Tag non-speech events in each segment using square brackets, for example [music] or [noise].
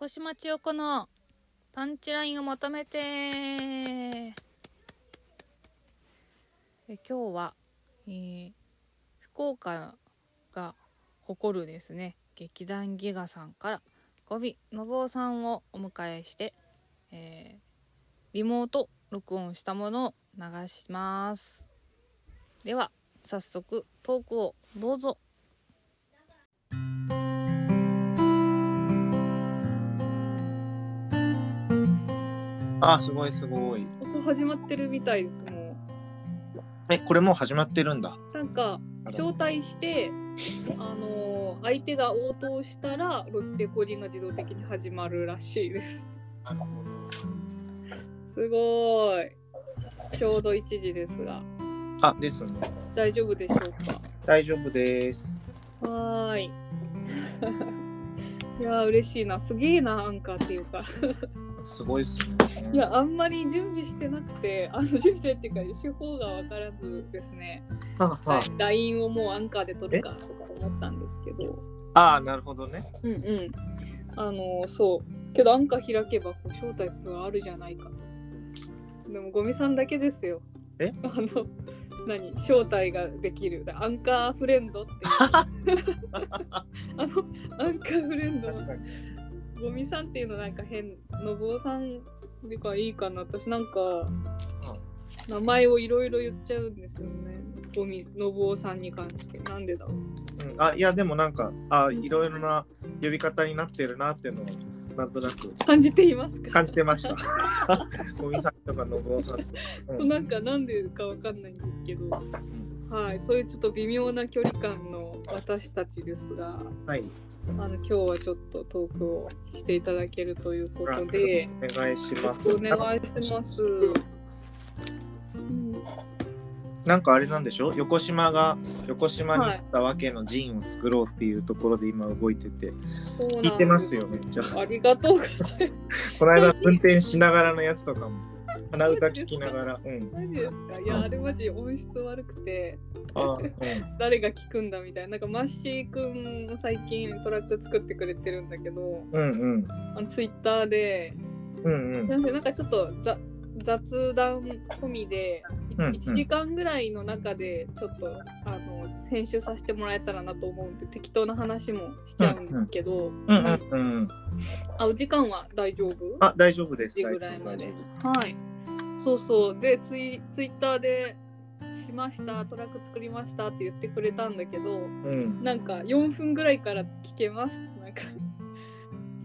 小島千代子のパンチラインを求めて。え今日は、えー福岡が誇るですね劇団ギガさんからゴビのぼうさんをお迎えして、えーリモート録音したものを流します。では早速トークをどうぞ。あ、すごいすごい。ここ始まってるみたいですもえ、これもう始まってるんだ。うなんか招待してあのー相手が応答したらレコーディングが自動的に始まるらしいです。すごい。ちょうど1時ですが。あ、ですね。大丈夫でしょうか？大丈夫です。はーい。[laughs] いやー嬉しいな。すげえなアンカーっていうかすごいっすね。いやあんまり準備してなくてあの準備してっていうか手法が分からずですね。はは LINE をもうアンカーで取るかとか思ったんですけど。ああ、なるほどね。うんうん。あのそう。けどアンカー開けばこう招待するのあるじゃないかと。でもゴミさんだけですよ。え？あの何？招待ができる。アンカーフレンドっていう。[laughs] あのアンカーフレンド。確かに。ゴミさんっていうのなんか変のぼうさんでかいいかな。私なんか名前をいろいろ言っちゃうんですよね。ゴミのぼうさんに関して。なんでだろう。うん、あ、いや、でもなんか、あいろいろな呼び方になってるなっていうのを、なんとなく感じていますか？感じてました。[laughs] ゴミさんとかのぼうさん。うそうなんかなんでかわかんないんですけど。はいそういうちょっと微妙な距離感の私たちですが。はい。あの今日はちょっとトークをしていただけるということでお願いします。お願いします。うんなんかあれなんでしょ？横島が横島に行ったわけの陣を作ろうっていうところで今動いてて、そうなん聞いてますよ、めっちゃ。ありがとうございます。[laughs] この間運転しながらのやつとかも鼻歌聞きながら、うん。マジですか？いや、あれマジ音質悪くて、あうん、誰が聞くんだみたいな。なんかマッシーくんも最近トラック作ってくれてるんだけど、うんうん。あのツイッターで、うんうん。なんかちょっとざ雑談込みで、うんうん。1時間ぐらいの中でちょっとあの編集させてもらえたらなと思うんで適当な話もしちゃうんだけど、あお時間は大丈夫？あ大丈夫です。時ぐらいまで。はい。そうそう。で、ツイツイッターで、しました、トラック作りましたって言ってくれたんだけど、夫うん。なんか4分ぐらいから聞けます。なんか、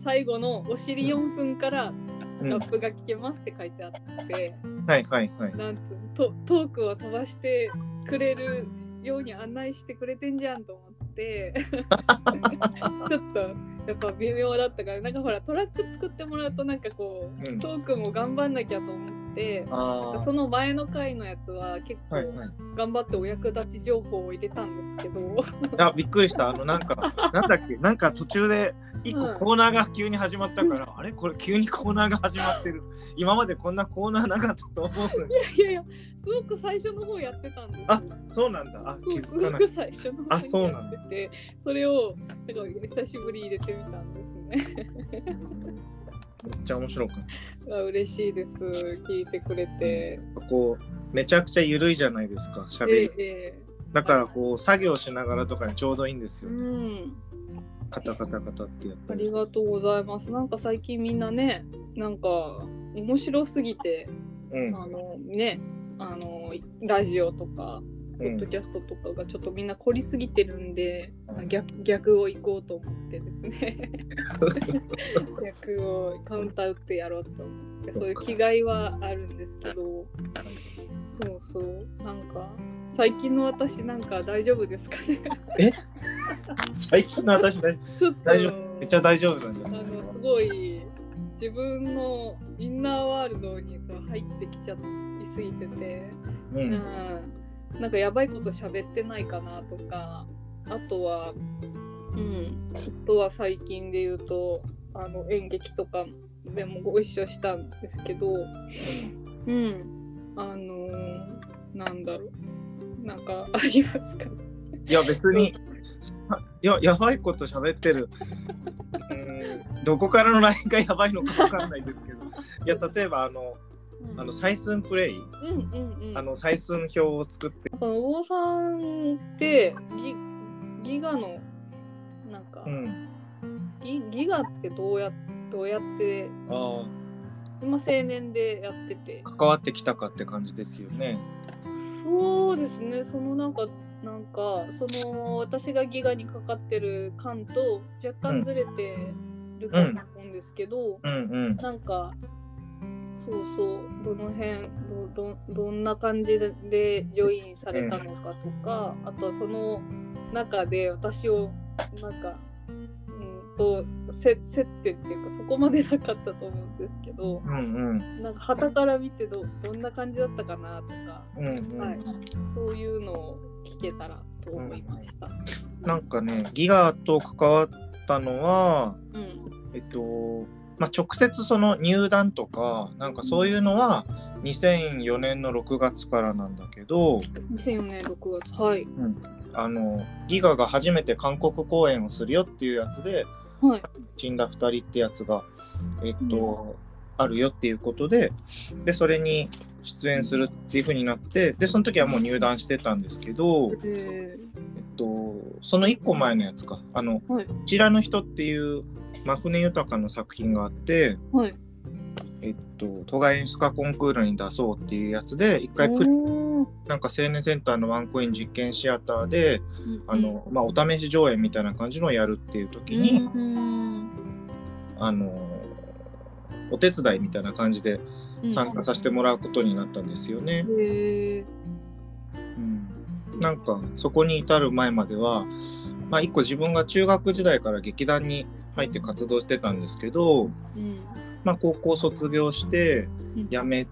最後のお尻4分からうん。ラップが聞けますって書いてあって、はいはいはい。なんつうのトトークを飛ばしてくれるように案内してくれてんじゃんと思って、[laughs] ちょっとやっぱ微妙だったから、なんかほらトラック作ってもらうとなんかこう、うん。トークも頑張んなきゃと思って、その前の回のやつは結構あはいはい。頑張ってお役立ち情報を入れたんですけど、あびっくりした。あのなんかなんだっけ？なんか途中で一個うん。コーナーが急に始まったから、あれ？これ急にコーナーが始まってる。今までこんなコーナーなかったと思うのに。いやいやすごく最初の方やってたんですよ。あそうなんだ。あ気づかないごく最初のあ方にやそうなんだ。っててそれをなんか久しぶりに入れてみたんですね。うんめっちゃ面白かっあ嬉しいです。聞いてくれて。たこうめちゃくちゃ緩いじゃないですか喋えりええ。だからこう作業しながらとかにちょうどいいんですえよ、うん。カタカタカタってやっあたりりがとうございます。なんか最近みんなねなんか面白すぎてうん。あのねあのラジオとかポうん。ッドキャストとかがちょっとみんな凝りすぎてるんで、うん。逆逆を行こうと思ってですね。[laughs] 逆をカウンター打ってやろうと思ってそういう気概はあるんですけどそうそう。なんか最近の私なんか大丈夫ですかね？最近の私大丈めっちゃ大丈夫なんじゃあのすないですか？ごい自分のインナーワールドにそう入ってきちゃいすぎてて。ううんん、なんかやばいこと喋ってないかなとかあとはうんあとは最近で言うとあの演劇とかでもご一緒したんですけどうんあのーなんだろうなんかありますか？いや別にいや、やばいこと喋ってる。うん、どこからの LINE がやばいのかわかんないですけど。いや、例えば、あの、うんあの採寸プレイ、うんうんうん。あの採寸表を作って、なんかお坊さんってギギガのなんか、うん、ギギガってどうやどうやってあ今青年でやってて。あ、関わってきたかって感じですよね。そうですね。そのなんかなんかその私がギガにかかってる感と若干ずれてると思うんですけど、うんうん。なんかそうそうどの辺どどどんな感じででジョインされたのかとか、あとはその中で私をなんかうんとせ接点っていうかそこまでなかったと思うんですけどうんうん。なんか旗から見てどどんな感じだったかなとか、うんうん。はい、そういうのを聞けたらと思いました。なんかね、ギガと関わったのは、うんえっと、まあ、直接その入団とか、なんかそういうのは2004年の6月からなんだけど、2004年6月はい。あの、ギガが初めて韓国公演をするよっていうやつで、はい。死んだ2人ってやつが、えっと、あるよっていうことで、で、それに出演するっていう風になって、で、その時はもう入団してたんですけど、ええっと、その1個前のやつか、あの、ー、はい。こちらの人っていう、真船豊の作品があって、はい。えっと、都外演出家コンクールに出そうっていうやつで、一回なんか青年センターのワンコイン実験シアターで、うんあの、まあ、お試し上演みたいな感じのをやるっていう時に、うんあの、お手伝いみたいな感じで参加させてもらうことになったんですよね。うん、なんかそこに至る前までは、まあ、一個自分が中学時代から劇団に入って活動してたんですけど、うん。まあ、高校卒業してうん。辞め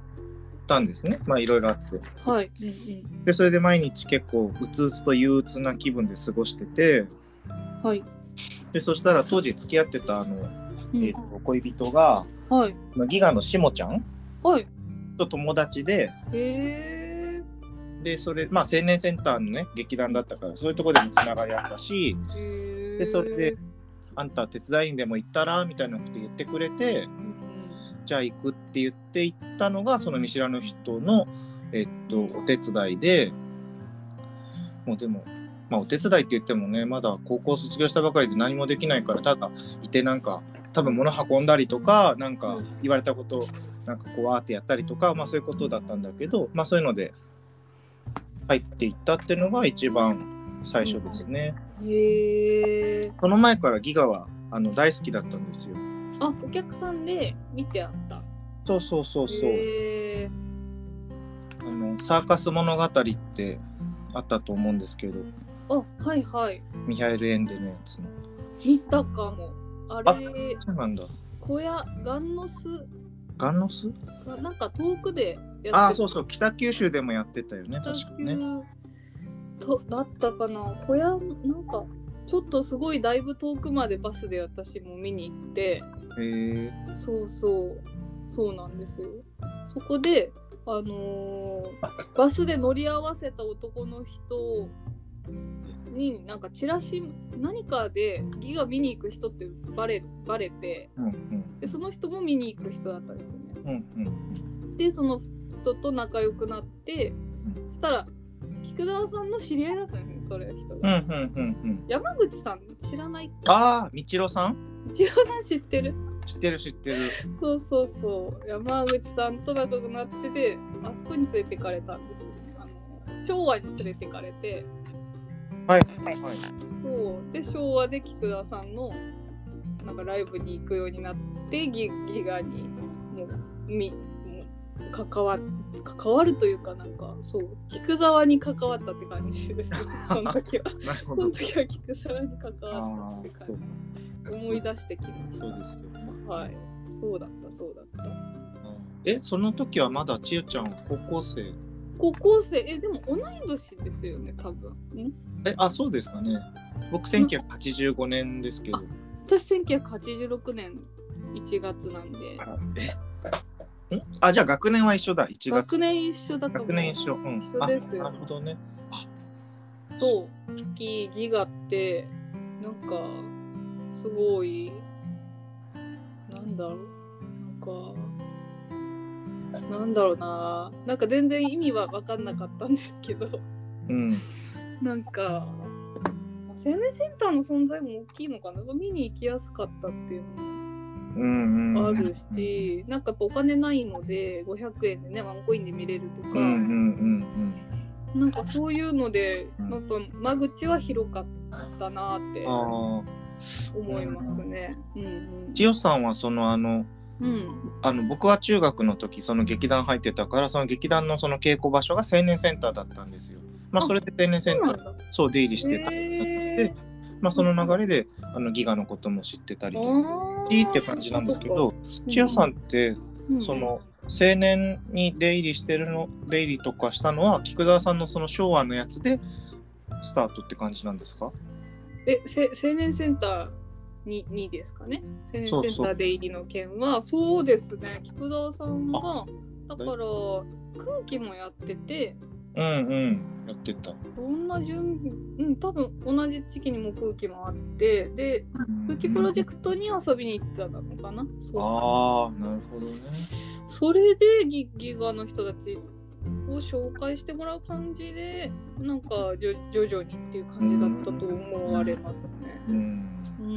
たんですね。まあいろいろあって。はい。うんでそれで毎日結構うつうつと憂鬱な気分で過ごしてて。うんはい。でそしたら当時付き合ってたあの、うん。えーと恋人がはい。まあギガのしもちゃんはい。と友達でへえでそれまあ青年センターのね劇団だったからそういうところでもつながりあったしでそれであんた手伝いにでも行ったらみたいなこと言ってくれてうんじゃあ行くって言って行ったのがその見知らぬ人の、えっと、お手伝いでもうでも、まあ、お手伝いって言ってもねまだ高校卒業したばかりで何もできないからただいてなんか多分物運んだりとかなんかうん言われたことをなんかこうわーってやったりとか、まあ、そういうことだったんだけど、まあ、そういうので入っていったっていうのが一番最初ですね。へえその前からギガはあの大好きだったんですよ。あお客さんで見てあったそうそうそうそう。あのサーカス物語ってあったと思うんですけど、あはいはいミハエル・エンデのやつの。見たかもああれそうなんだ。小屋ガンノス？ガンノス？がなんか遠くでやってああ、そうそう、北九州でもやってたよね、確かね。とだったかな？小屋なんかちょっとすごいだいぶ遠くまでバスで私も見に行って。へえ。そうそう。そうなんですよ。そこであのーバスで乗り合わせた男の人になんかチラシ何かでギガ見に行く人ってバレバレてうんうん。でその人も見に行く人だったんですよね。うんうんでその人と仲良くなって、そしたら菊沢さんの知り合いだったんですよそれ人うんが、うんうんうん。山口さん知らないああ、みちろさん？一応さん知ってる。知ってる知ってる。そうそうそう。山口さんと仲良くなっててあそこに連れてかれたんですよね。あの昭和に連れてかれて。はい。はい。そう。で昭和で菊沢さんのなんかライブに行くようになってギギガにもうみもう関わ関わるというかなんかそう菊沢に関わったって感じです。[laughs] その時は。その。時は菊沢に関わったって、感じ。思い出してきましそうですよ。たはい。そうだったそうだった。え、その時はまだ千代ちゃん高校生？高校生？えでも同い年ですよね多分。ん？え、あ、そうですかね。僕1985年ですけど。私1986年1月なんであじゃあ学年は一緒だ。1月。学年一緒だと思う学年一緒。うん。一緒ですよあなるほどね。あそう月ギガってなんかすごいなんだろうなんかなんだろうななんか全然意味は分かんなかったんですけどうん。なんかまあ青年センターの存在も大きいのかな見に行きやすかったっていうのも。あるし、なんかやっぱお金ないので500円でねワンコインで見れるとか、うんうんうんなんかそういうのでうんやっぱ間口は広かったなって。思いますね。うん千代さんはそのあのうん。うん。あの僕は中学の時その劇団入ってたからその劇団のその稽古場所が青年センターだったんですよ。まああそれで青年センターそう出入りしてた。へえまあその流れであのギガのことも知ってたりとかあいいって感じなんですけど、千代さんってーその青年に出入りしてるの出入りとかしたのは菊沢さんのその昭和のやつでスタートって感じなんですか？えせ青年センターににですかね？青年センター出入りの件はそうですね。菊沢さんがだから空気もやっててうんうんやってた。どんな順うん多分同じ時期にも空気もあってで空気プロジェクトに遊びに行ったのかな？そうそうああなるほどね。それでギギガの人たちを紹介してもらう感じでなんかじょ徐々にっていう感じだったと思われますね。うんうんう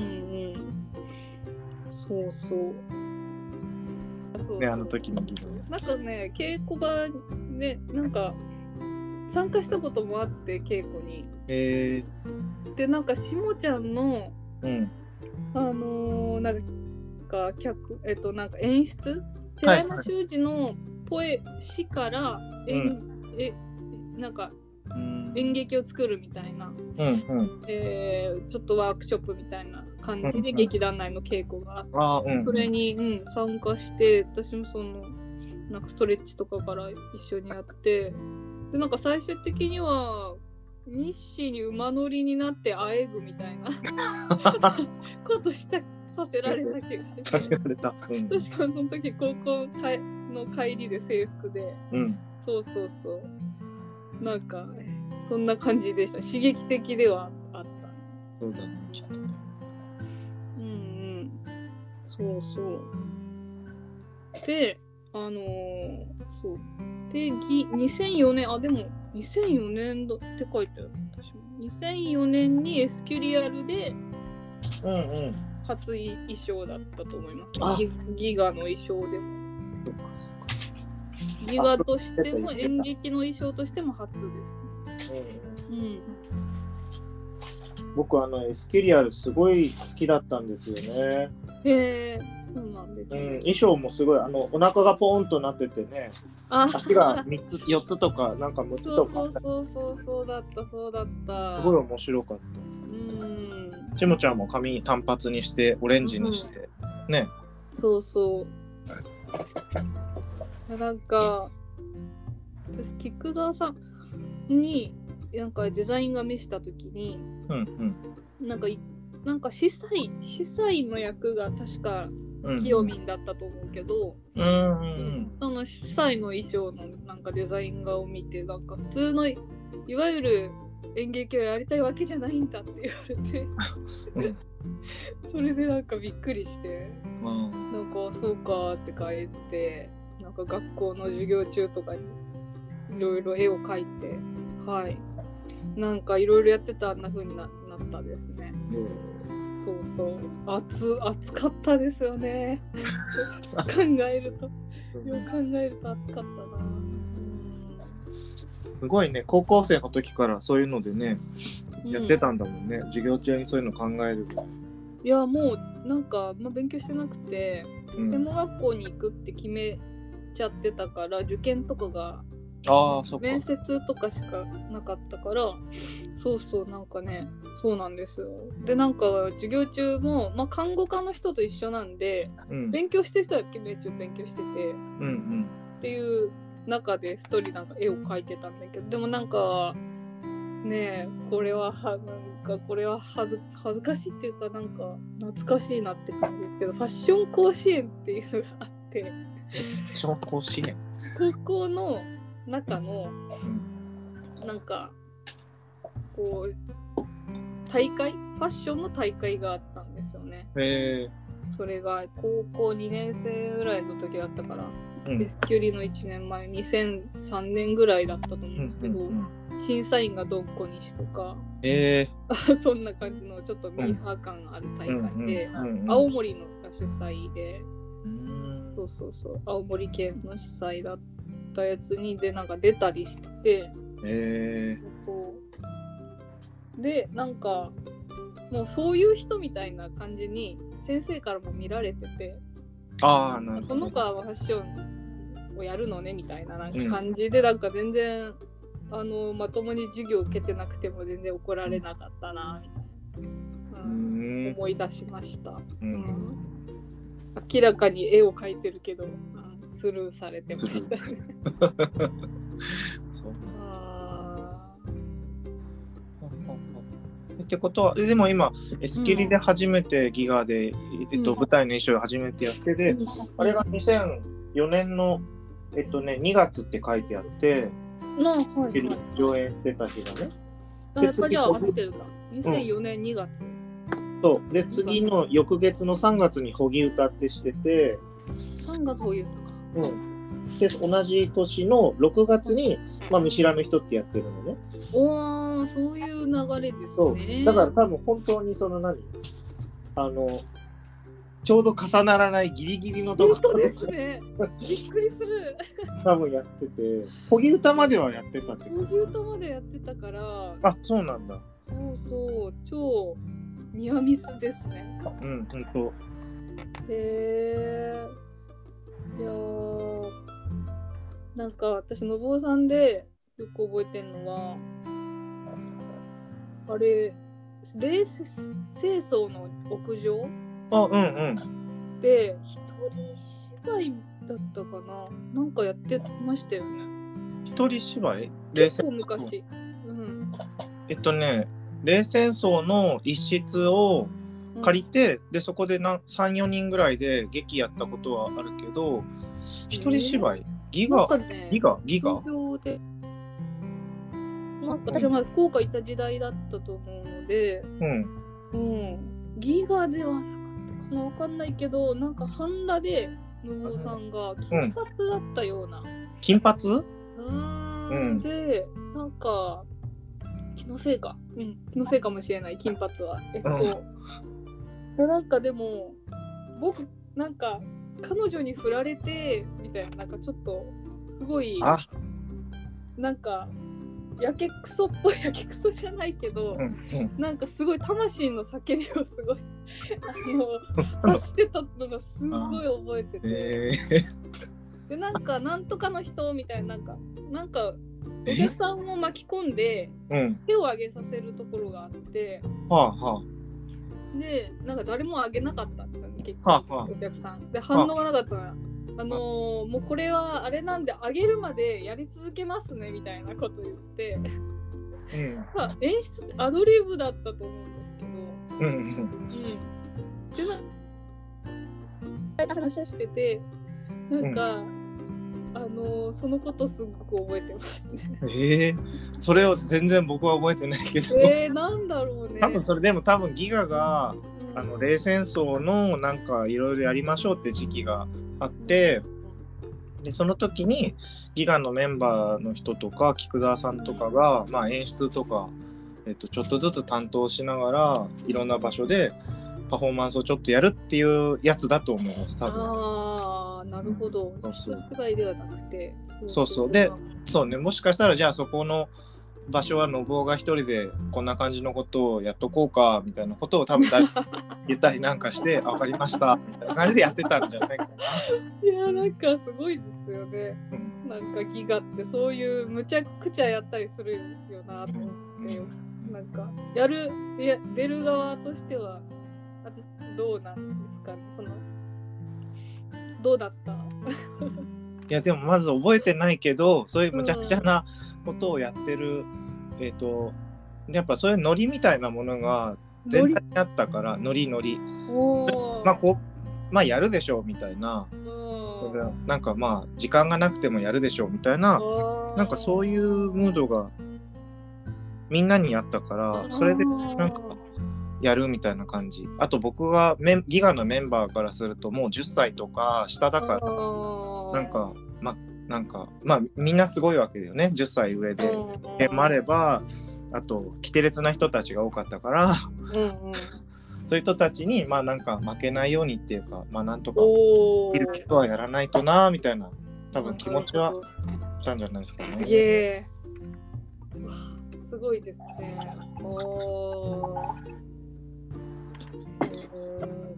ん。そうそう。そうそうねあの時のギガ。なんかね稽古場ねなんか参加したこともあって稽古に。えでなんかしもちゃんのー、うん。あのーなんか客えっとなんか演出？はい寺山修司のポエ詩から演、えなんかうん。演劇を作るみたいな、うんうん。えーちょっとワークショップみたいな感じでうんうん。劇団内の稽古があって、あーうん。それに、うん、参加して私もそのなんかストレッチとかから一緒にやってでなんか最終的には日誌に馬乗りになってあえぐみたいな。[laughs] ことしたさせられた気がさせられた。うん。確かその時高校かえの帰りで制服で。うん。そうそうそう。なんかそんな感じでした。刺激的ではあった。そうだねきっとね。うんうん。そうそう。であのーそう。でぎ2004年あでも2004年だって書いてある。私も2004年にエスキュリアルでうんうん。初衣装だったと思いますあ。ギギガの衣装でも。そっかそっか。ギガとしても演劇の衣装としても初です。ねうん。うん。僕あのエスキュリアルすごい好きだったんですよね。へえそうなんですうんね、衣装もすごいあのお腹がポーンとなっててねあ足が三つ四つとかなんか六つとかそうそうそうそうそうだったそうだったすごい面白かった。うんちもちゃんも髪単発にしてオレンジにして、ね。そうそう。なんか、私、菊沢さんに、なんかデザインが見せたときに、うんなんかい、なんか司祭、司祭の役が確かうん。きよみんだったと思うけど、うんうんその司祭の衣装のなんかデザイン画を見て、なんか普通のいわゆる演劇をやりたいわけじゃないんだって言われて、うん。[laughs] それでなんかびっくりして。うん。うんなんかそうかって書いてなんか学校の授業中とかにいろいろ絵を描いてはい。なんかいろいろやってたあんな風にななったですねそうそう。暑暑かったですよね。[laughs] 考えると。よく考えると暑かったな。すごいね。高校生の時からそういうのでねうん。やってたんだもんね、授業中にそういうの考える、いやもうなんか、まあ、勉強してなくてうん。専門学校に行くって決めちゃってたから受験とかがああそ面接とかしかなかったからそうそうなんかねそうなんですよ。でなんか授業中も、まあ、看護科の人と一緒なんでうん。勉強してる人はめっちゃ勉強しててうんうん。っていう中で一人なんか絵を描いてたんだけどでもなんかねえこれははなんかこれは恥ず恥ずかしいっていうかなんか懐かしいなって感じですけどファッション甲子園っていうのがあって小甲子園、高校の中のうん。なんかこう大会？ファッションの大会があったんですよね。それが高校2年生ぐらいの時だったから、うん。キュリの1年前2003年ぐらいだったと思うんですけど、うんうんうん。審査員がドンコ西とかえ [laughs] そんな感じのちょっとミーハー感がある大会で、青森のが主催で。そうそうそう。青森県の主催だったやつにでなんか出たりして。えそうでなんかもうそういう人みたいな感じに先生からも見られてて。ー、ああなるほど。この子はファッションをやるのねみたいななんか感じで、なんか全然あのまともに授業受けてなくても全然怒られなかったなみたいな、ううんん思い出しました、ううん。ん明らかに絵を描いてるけど、うんスルーされてましたね。そうあってことはえでも今エスキリで初めてギガで、えっと、うん。舞台の衣装を初めてやってで、ーあれが2004年のえっとね2月って書いてあってなはい。はい上演してた日がね。あやっぱり合ってるん。だ2004年2月、そう。で次の翌月の3月に「ほぎ歌」ってしてて、3月を言うたかうん、で同じ年の6月に、まあ、見知らぬ人ってやってるのね。おーそういう流れですそう。ねだから多分本当にその何？あのちょうど重ならないギリギリのところ。ですね。びっくりする。多分やってて。ほぎ歌まではやってたってオ感じ。フートまでやってたから。あそうなんだ。そうそう。超ニアミスですね。うん本当。へえいやー。なんか私のぼうさんでよく覚えてんのはあれ冷静清掃の屋上あうんうん。で一人芝居だったかな。なんかやってましたよね。一人芝居？結構昔。うん。えっとね冷戦争の一室をうん借りて、でそこで34人ぐらいで劇やったことはあるけど一人芝居？ギガ？ねギガ？ギガ？なんか私は福岡行った時代だったと思うので、うん。うん、ギガではなかったかなわかんないけどなんか半裸で信夫さんが金髪だったような、金髪？ううん。ん、でなんか気のせいか。うん。気のせいかもしれない金髪は。えっと、でなんかでも僕なんか彼女に振られてみたいななんかちょっとすごいあ。なんかやけくそっぽいやけくそじゃないけど、なんかすごい魂の叫びをすごい [laughs] あの発してたのがすごい覚えてて、え。でなんかなんとかの人みたいななんかなんかおー、客さんを巻き込んで手を挙げさせるところがあって。はあはでなんか誰も挙げなかったんですよね結局、はあはあ。お客さん。で反応がなかったらあ。のーもうこれはあれなんで上げるまでやり続けますねみたいなこと言って。あうん。まあ演出アドリブだったと思うんですけど。うんうんうん、で話をしててなんか、あのーそのことすごく覚えてますね。ええそれを全然僕は覚えてないけど、えー、なんだろうね。多分それでも多分ギガがうんあの冷戦争のなんかいろいろやりましょうって時期があってでその時にギガのメンバーの人とか菊沢さんとかが、まあ、演出とか、えっと、ちょっとずつ担当しながらいろんな場所でパフォーマンスをちょっとやるっていうやつだと思います多分。なるほど。そうそうではなくて。そうそうでそうねもしかしたらじゃあそこの場所は信夫が一人でこんな感じのことをやっとこうかみたいなことを多分言ったりなんかして「[laughs] あ分かりました」みたいな感じでやってたんじゃないかな。いや、なんかすごいですよね。うんなんかギガってそういうむちゃくちゃやったりするよなと思って、なんかやるいや出る側としてはあどうなんですかねそのどうだった？いやでもまず覚えてないけどそういうむちゃくちゃなことをやってる、えっ、とやっぱそういうノリみたいなものが全体にあったからノリノリ。まあこうまあやるでしょうみたいな。うん。なんかまあ時間がなくてもやるでしょうみたいななんかそういうムードがみんなにやったからそれでなんかやるみたいな感じ。あと僕がメンギガのメンバーからするともう10歳とか下だからなんかまなんかまあみんなすごいわけだよね。10歳上で。でもあればあと規定列な人たちが多かったから、うんうん、そういう人たちにまあなんか負けないようにっていうかまあなんとかおいる人はやらないとなみたいな多分気持ちはしたんじゃないですかね。すげえ。すごいですね。お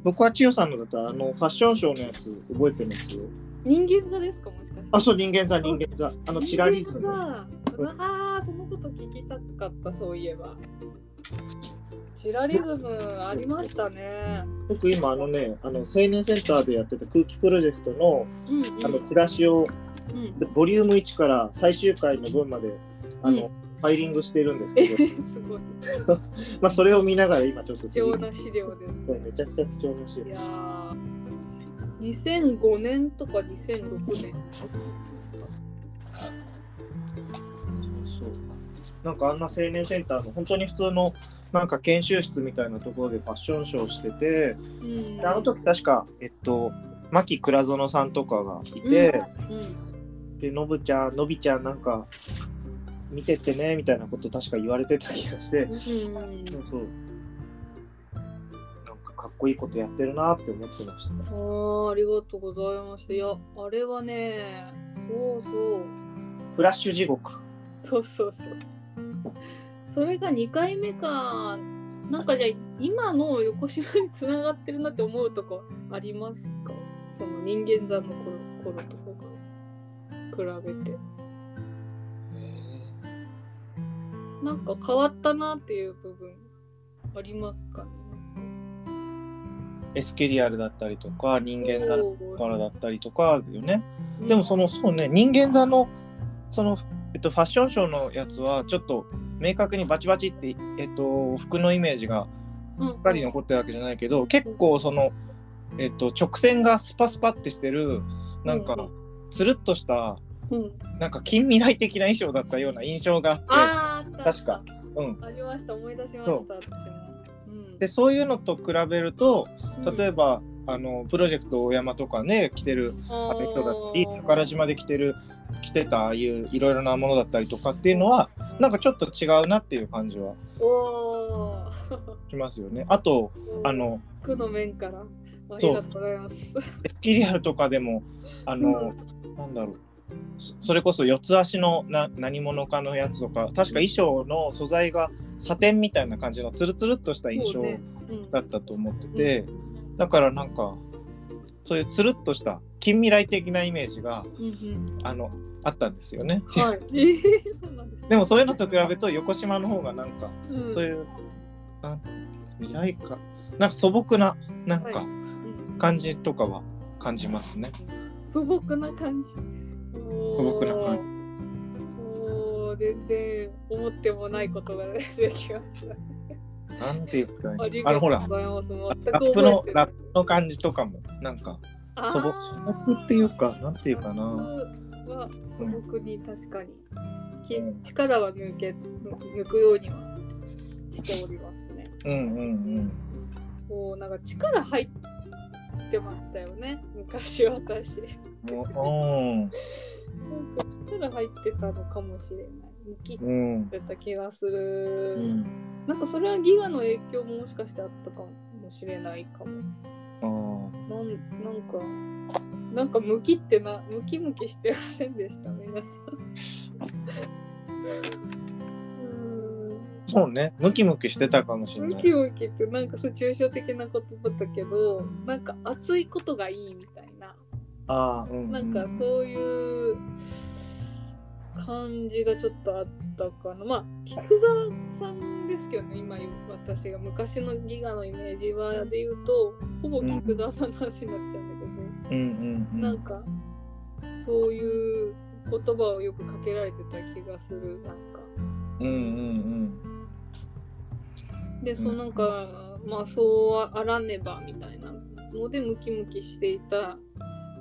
僕は千代さんのだったらあのファッションショーのやつ覚えてます？よ。人間座ですか？もしかして。あ、そう、人間座、人間座。あの、チラリズム。ああ、そのこと聞きたかった、そういえば。チラリズムありましたね。僕今あのね、あの青年センターでやってた空気プロジェクトの、うんうん、あのチラシを、うん、ボリューム1から最終回の分まであの、うんファイリングしてるんですけど、[laughs] すごい。[laughs] まあそれを見ながら今ちょっと貴重な資料です、そうめちゃくちゃ貴重な資料いやー。2005年とか2006年。そう。なんかあんな青年センターの本当に普通のなんか研修室みたいなところでファッションショーしてて、うん。であの時確かえっと牧倉園さんとかがいて、うん。でのぶちゃんのびちゃんなんか見てってねみたいなこと確か言われてた気がして、うんそうそうなんかかっこいいことやってるなって思ってましたあーありがとうございました。いや、あれはね、そうそう。フラッシュ地獄そうそうそうそれが2回目か。なんかじゃあ今の横島につながってるなって思うとこありますか？その人間座の頃頃とかが比べて。なんか変わったなっていう部分ありますかね？エスケリアルだったりとか人間だからだったりとかだよね。でもそのそうね人間座のその、えっと、ファッションショーのやつはちょっと明確にバチバチって、えっと、服のイメージがすっかり残ってるわけじゃないけど、結構その、えっと、直線がスパスパってしてるなんかつるっとしたうん。うん、なんか近未来的な衣装だったような印象があって確か。うん、ありました思い出しました私も。うん。でそういうのと比べると例えば、ば、あのプロジェクト大山とかね着てるあの人だったり宝島で着てる着てたああいういろいろなものだったりとかっていうのはなんかちょっと違うなっていう感じはしますよね。あとあの服の面からありがとうございます。エスキリアルとかでもあの、なんだろうそそれこそ四つ足のな何者かのやつとか確か衣装の素材がサテンみたいな感じのツルツルっとした印象だったと思ってて、だからなんかそういうつるっとした近未来的なイメージがうんうんあのあったんですよね。はい。[laughs] えー、そうなんです。でもそういうのと比べると横島の方がなんか、うんそういうなん未来かなんか素朴ななんかうん感じとかは感じますね。素朴な感じ。素朴な感じ。おー全然思ってもないことが出てきました。なんていうかありがとうあのほらラップのてラップの感じとかもなんか素朴素朴っていうかなんていうかな。は素朴に確かに、きうん力は抜け抜くようにはしておりますね。うんうんこうなんか力入ってましたよね昔私。うん。なんか力入ってたのかもしれない。抜きっうんてた気がする。うん。なんかそれはギガの影響ももしかしてあったかもしれないかも。あーなんなんか、なんかムキってな、ムキムキしてませんでした、皆さん。[laughs] そうねムキムキしてたかもしれムない。キムキってなんかそう抽象的な言葉だけど、なんか熱いことがいいみたいな、ああうんうん。なんかそういう感じがちょっとあったかな。まあ、菊沢さんですけどね、今私が昔のギガのイメージはで言うと、ほぼ菊沢さんの話になっちゃうんだけど。うんうんうん。なんかそういう言葉をよくかけられてた気がするなんかうんうんでそのなんか、まあそうあらねばみたいなのでムキムキしていた、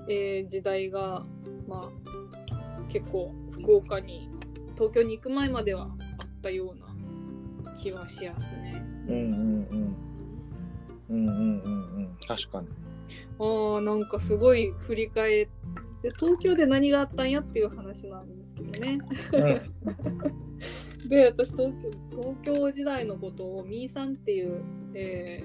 えー時代がまあ結構福岡に東京に行く前まではあったような気はしやすね。うんうんうん。うんうんうんうん。確かに。ああなんかすごい振り返って東京で何があったんやっていう話なんですけどね。[laughs] で私東京東京時代のことをみーさんっていう、え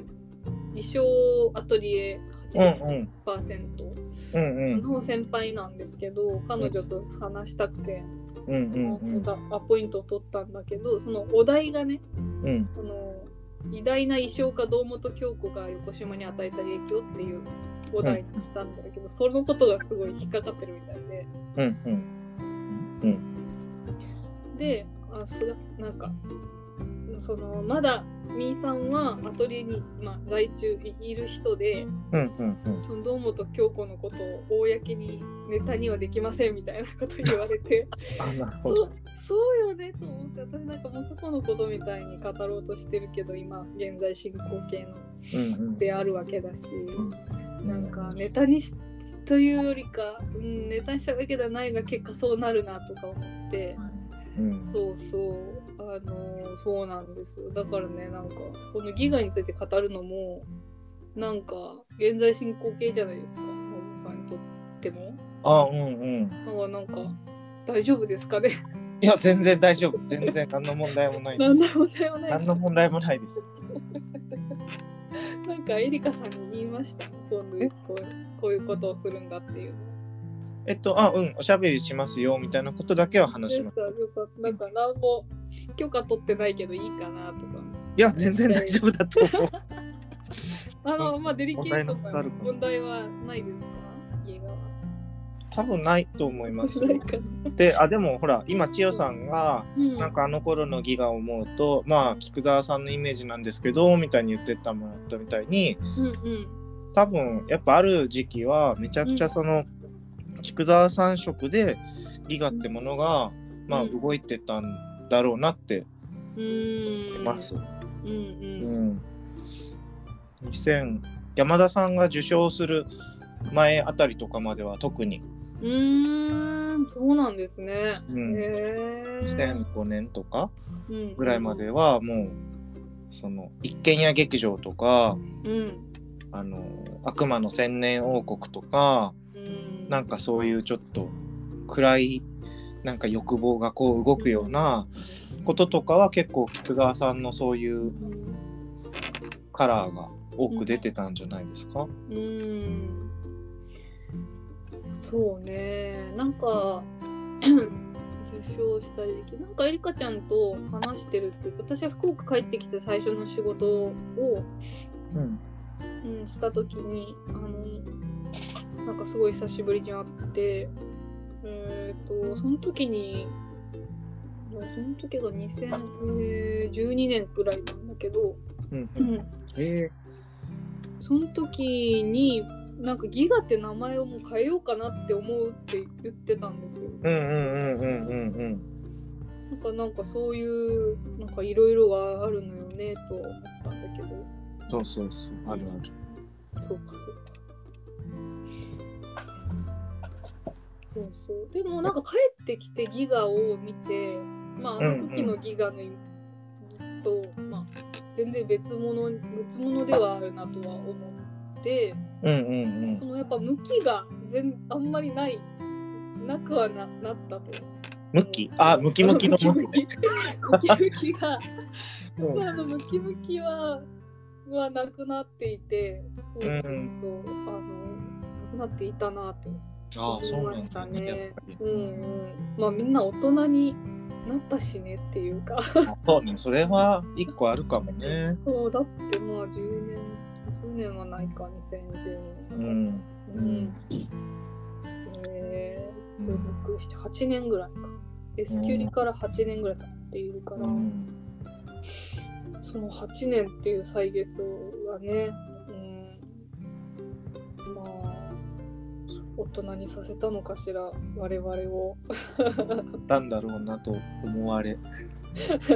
ー、衣装アトリエ80%うんうん。の先輩なんですけど、彼女と話したくて、うんうんうんアポイントを取ったんだけどそのお題がねうん。その偉大な衣装家堂本京子が横島に与えた影響っていうお題にしたんだけど、そのことがすごい引っかかってるみたいで。うんうん。であそれなんかそのまだみーさんはアトリエに、まあ、在中いいる人でうんうんうん。その堂本京子のことを公にネタにはできませんみたいなこと言われて [laughs] あなるそうそうよねと思って私なんかもう過去のことみたいに語ろうとしてるけど今現在進行形の。うんうん。であるわけだしなんかネタにしというよりか、うん、ネタにしたわけではないが結果そうなるなとか思って。うんそうそう、あのーそうなんですよ。だからね、なんか、このギガについて語るのも、なんか、現在進行形じゃないですか、ノブさんにとっても。あうんうんなんか、なんか、大丈夫ですかね？いや全然大丈夫全然何の問題もないです何の問題もない何の問題もないですなんか、エリカさんに言いました。今度こうこういうことをするんだっていうの。えっとあうんおしゃべりしますよみたいなことだけは話します。でしたよかなんか、何も許可取ってないけどいいかなとか。いや全然大丈夫だと思う。[laughs] あの、まあ、デリケートな問題はないですか家が。多分ないと思います。であでもほら今千代さんがうん。なんかあの頃のギガを思うとまあ菊沢さんのイメージなんですけどみたいに言ってたもらったみたいにうんうん。多分やっぱある時期はめちゃくちゃその、菊沢さん色でギガってものが、まあうん動いてたんだろうなってうーん。ます。うんう。うんん、2000山田さんが受賞する前あたりとかまでは特にうーん、そうなんですね。うんへえ。2005年とかうんぐらいま。ではもうその一軒家劇場とかうん。あの悪魔の千年王国とかうん。なんかそういうちょっと暗いなんか欲望がこう動くようなこととかは結構菊川さんのそういううん。カラーが多く出てたんじゃないですか？うん。そうね。なんか。受賞した時期なんかエリカちゃんと話してるって私は福岡帰ってきて最初の仕事をうんうん、した時にあのなんかすごい久しぶりに会ってえっ、とその時にその時が2012年くらいなんだけど、うんうん、うん、えその時になんかギガって名前をもう変えようかなって思うって言ってたんですよ。なんかなんかそういうなんかいろいろがあるのよねとは思ったんだけど。うんそうそうそうあるある。そうかそうか。そうそう。でもなんか帰ってきてギガを見て、まああの時のギガの、と、まあ全然別物別物ではあるなとは思って、うんうんそのやっぱ向きが全あんまりないなくはななったと。向き？あムキムキの向きムキムキムキが、うん。まあ、あのムキムキははなくなっていて、そうそうそう、うん。あのなくなっていたなとああそうなんだね。うんうん。まあみんな大人になったしねっていうか、そうねそれは一個あるかもね。そうだってまあ10年10年はないか2010年。うんううんん。えー、6、7、8年ぐらいか。S キュリから8年ぐらい経っているから、うんその8年っていう歳月がね、大人にさせたのかしら、我々を。なんだろうなと思われ。[laughs]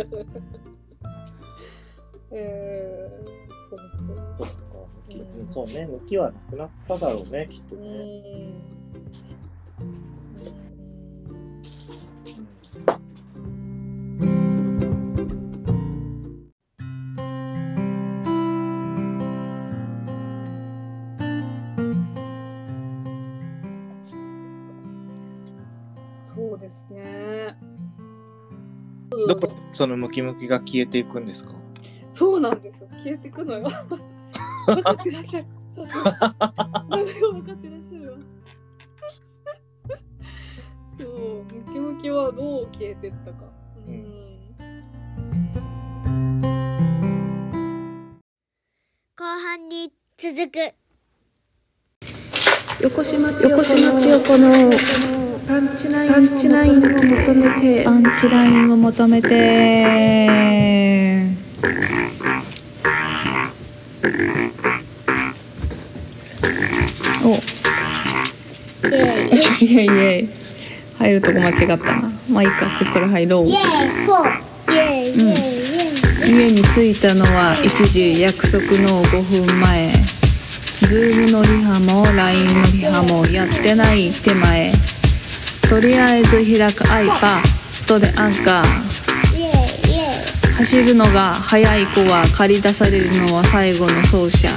えー、そうそう。そうんそうね向きはなくなっただろうねきっとうね。どこそのムキムキが消えていくんですか？そうなんですよ。消えてくのよ。分かってらっしゃる。分かってらっしゃるわ。そう、ムキムキはどう消えてったか。ううんん。後半に続く横島横島千代子のパンチラインを求めて。パンチラインを求めて。お。イエイイいやいや入るとこ間違ったな。まあいいかここから入ろう。エイエイイエイイエイ家に着いたのは1時約束の5分前。Zoom のリハも LINE のリハもやってない手前とりあえず開く iPad でアンカー。走るのが速い子は借り出されるのは最後の走者。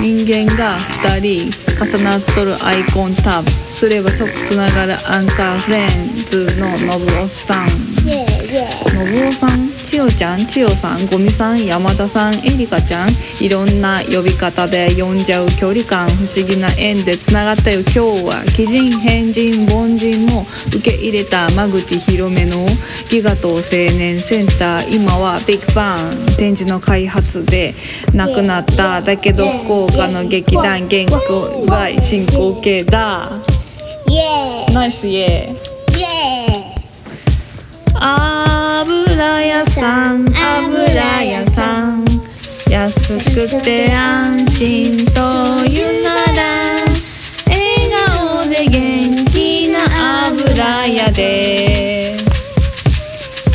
人間が2人重なっとるアイコンタブすれば即つながるアンカーフレンズののぶおっさん。イエイイエイのぶおさん？千代ちゃん千代さんゴミさん山田さんエリカちゃんいろんな呼び方で呼んじゃう距離感不思議な縁でつながったよ今日は鬼人変人凡人も受け入れた間口広めのギガと青年センター今はビッグバン展示の開発で亡くなっただけど福岡の劇団原稿外進行形だイエナイスイエーイイエ屋さん油屋さん。安くて安心というなら笑顔で元気な油屋で。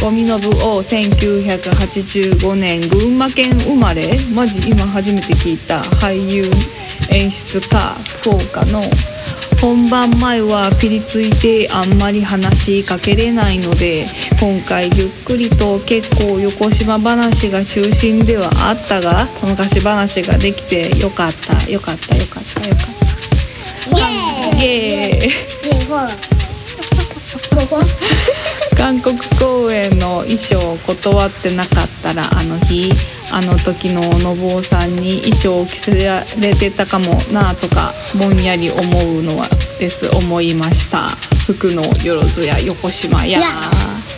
ゴミの部王1985年群馬県生まれ。マジ今初めて聞いた。俳優演出家福岡の本番前はピリついてあんまり話しかけれないので今回ゆっくりと結構横島話が中心ではあったが昔話ができてよかったよかったよかったよかった。韓国公演の衣装を断ってなかったらあの日あの時ののぼうさんに衣装を着せられてたかもなとかぼんやり思うのはです。思いました。服のよろずや横島や。や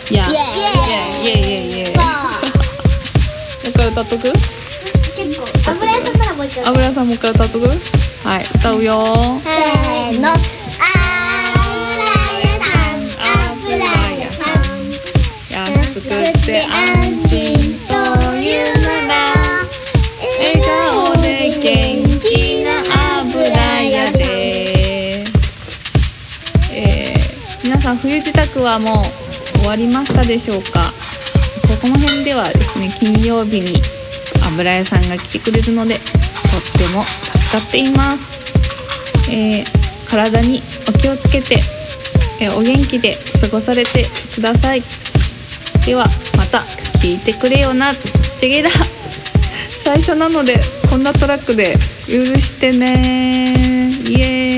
いや。イエイイエイイエイイエイイエイフォもう一回歌っとく？ー結構。油屋さんならもう一回。油さんもう一回歌っとく？はい歌うよ。せーの。油屋さん。油屋さん。安くて安心冬支度はもう終わりましたでしょうか。ここの辺ではですね金曜日に油屋さんが来てくれるのでとっても助かっています、えー体にお気をつけて、えーお元気で過ごされてください。ではまた聞いてくれよな。チェゲラ最初なのでこんなトラックで許してねイエーイ「